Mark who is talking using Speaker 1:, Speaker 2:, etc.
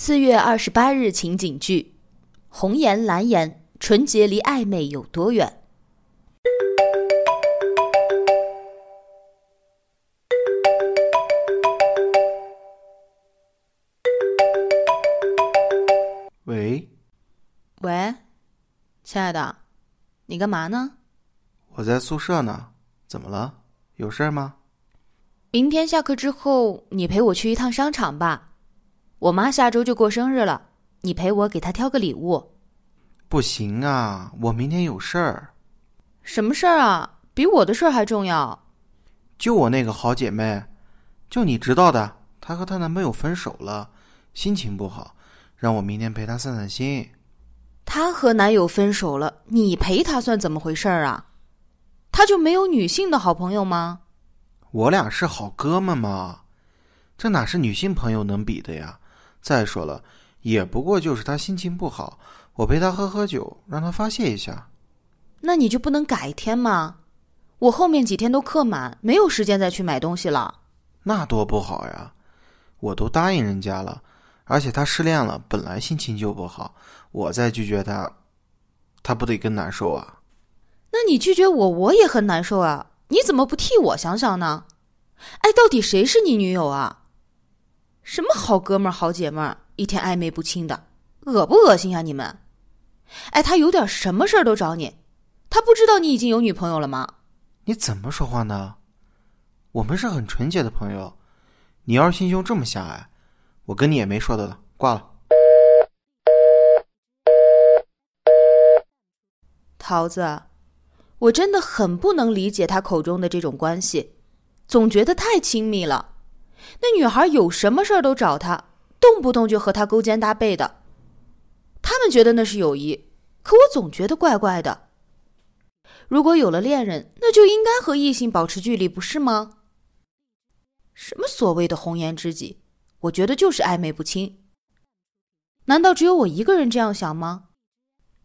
Speaker 1: 四月二十八日情景剧：红颜蓝颜，纯洁离暧昧有多远？
Speaker 2: 喂，
Speaker 1: 喂，亲爱的，你干嘛呢？
Speaker 2: 我在宿舍呢，怎么了？有事儿吗？
Speaker 1: 明天下课之后，你陪我去一趟商场吧。我妈下周就过生日了，你陪我给她挑个礼物。
Speaker 2: 不行啊，我明天有事儿。
Speaker 1: 什么事儿啊？比我的事儿还重要？
Speaker 2: 就我那个好姐妹，就你知道的，她和她男朋友分手了，心情不好，让我明天陪她散散心。
Speaker 1: 她和男友分手了，你陪她算怎么回事儿啊？她就没有女性的好朋友吗？
Speaker 2: 我俩是好哥们嘛，这哪是女性朋友能比的呀？再说了，也不过就是他心情不好，我陪他喝喝酒，让他发泄一下。
Speaker 1: 那你就不能改天吗？我后面几天都客满，没有时间再去买东西了。
Speaker 2: 那多不好呀！我都答应人家了，而且他失恋了，本来心情就不好，我再拒绝他，他不得更难受啊？
Speaker 1: 那你拒绝我，我也很难受啊！你怎么不替我想想呢？哎，到底谁是你女友啊？什么好哥们儿、好姐们儿，一天暧昧不清的，恶不恶心呀？你们，哎，他有点什么事儿都找你，他不知道你已经有女朋友了吗？
Speaker 2: 你怎么说话呢？我们是很纯洁的朋友，你要是心胸这么狭隘，我跟你也没说的了，挂了。
Speaker 1: 桃子，我真的很不能理解他口中的这种关系，总觉得太亲密了。那女孩有什么事儿都找他，动不动就和他勾肩搭背的。他们觉得那是友谊，可我总觉得怪怪的。如果有了恋人，那就应该和异性保持距离，不是吗？什么所谓的红颜知己，我觉得就是暧昧不清。难道只有我一个人这样想吗？